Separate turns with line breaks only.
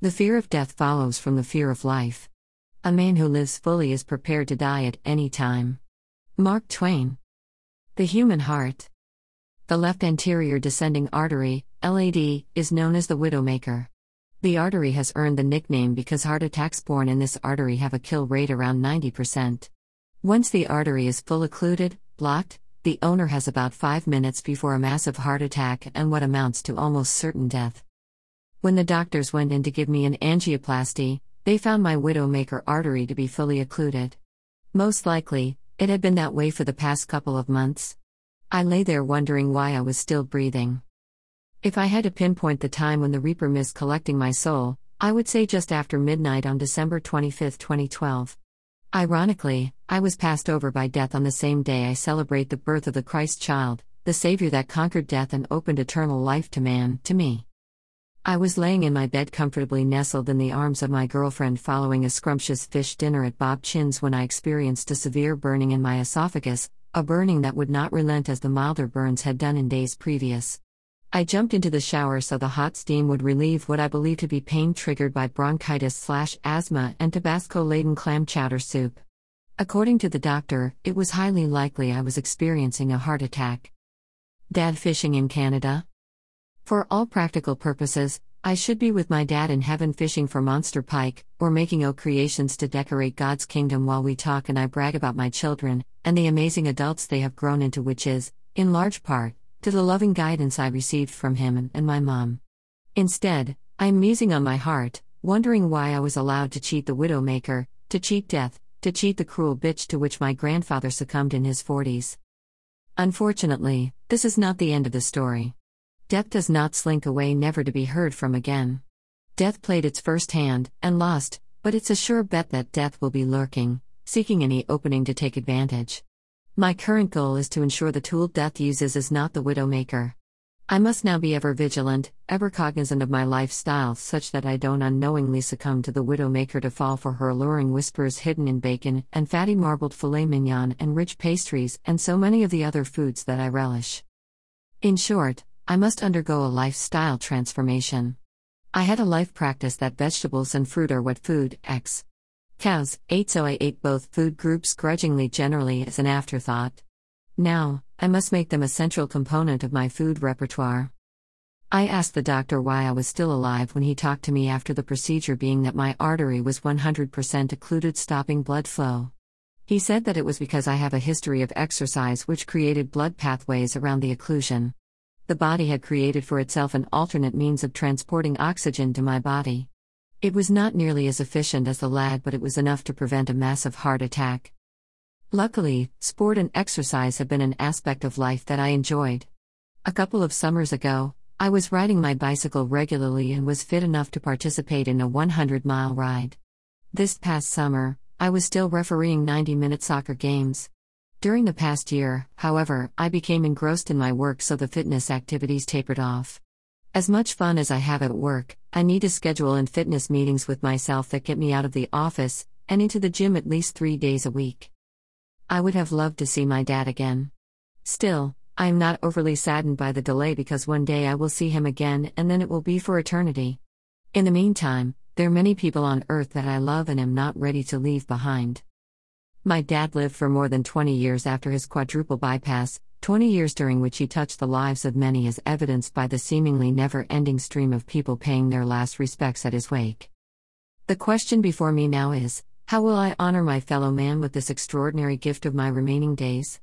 The fear of death follows from the fear of life. A man who lives fully is prepared to die at any time. Mark Twain. The human heart. The left anterior descending artery, LAD, is known as the widowmaker. The artery has earned the nickname because heart attacks born in this artery have a kill rate around 90%. Once the artery is full occluded, blocked, the owner has about 5 minutes before a massive heart attack and what amounts to almost certain death. When the doctors went in to give me an angioplasty, they found my widowmaker artery to be fully occluded. Most likely, it had been that way for the past couple of months. I lay there wondering why I was still breathing. If I had to pinpoint the time when the Reaper missed collecting my soul, I would say just after midnight on December 25, 2012. Ironically, I was passed over by death on the same day I celebrate the birth of the Christ child, the Savior that conquered death and opened eternal life to man, to me. I was laying in my bed comfortably nestled in the arms of my girlfriend following a scrumptious fish dinner at Bob Chinn's when I experienced a severe burning in my esophagus, a burning that would not relent as the milder burns had done in days previous. I jumped into the shower so the hot steam would relieve what I believe to be pain triggered by bronchitis slash asthma and Tabasco laden clam chowder soup. According to the doctor, it was highly likely I was experiencing a heart attack. Dad fishing in Canada? For all practical purposes, I should be with my dad in heaven fishing for monster pike, or making O creations to decorate God's kingdom while we talk and I brag about my children, and the amazing adults they have grown into, which is, in large part, to the loving guidance I received from him and my mom. Instead, I am musing on my heart, wondering why I was allowed to cheat the widowmaker, to cheat death, to cheat the cruel bitch to which my grandfather succumbed in his 40s. Unfortunately, this is not the end of the story. Death does not slink away, never to be heard from again. Death played its first hand, and lost, but it's a sure bet that death will be lurking, seeking any opening to take advantage. My current goal is to ensure the tool death uses is not the widowmaker. I must now be ever vigilant, ever cognizant of my lifestyle, such that I don't unknowingly succumb to the widowmaker to fall for her alluring whispers hidden in bacon and fatty marbled filet mignon and rich pastries and so many of the other foods that I relish. In short, I must undergo a lifestyle transformation. I had a life practice that vegetables and fruit are what food, X, Cows, ate so I ate both food groups grudgingly generally as an afterthought. Now, I must make them a central component of my food repertoire. I asked the doctor why I was still alive when he talked to me after the procedure, being that my artery was 100% occluded, stopping blood flow. He said that it was because I have a history of exercise which created blood pathways around the occlusion. The body had created for itself an alternate means of transporting oxygen to my body. It was not nearly as efficient as the LAD, but it was enough to prevent a massive heart attack. Luckily, sport and exercise have been an aspect of life that I enjoyed. A couple of summers ago, I was riding my bicycle regularly and was fit enough to participate in a 100 mile ride. This past summer, I was still refereeing 90 minute soccer games. During the past year, however, I became engrossed in my work so the fitness activities tapered off. As much fun as I have at work, I need to schedule in fitness meetings with myself that get me out of the office and into the gym at least three days a week. I would have loved to see my dad again. Still, I am not overly saddened by the delay because one day I will see him again and then it will be for eternity. In the meantime, there are many people on earth that I love and am not ready to leave behind. My dad lived for more than 20 years after his quadruple bypass, 20 years during which he touched the lives of many, as evidenced by the seemingly never ending stream of people paying their last respects at his wake. The question before me now is how will I honor my fellow man with this extraordinary gift of my remaining days?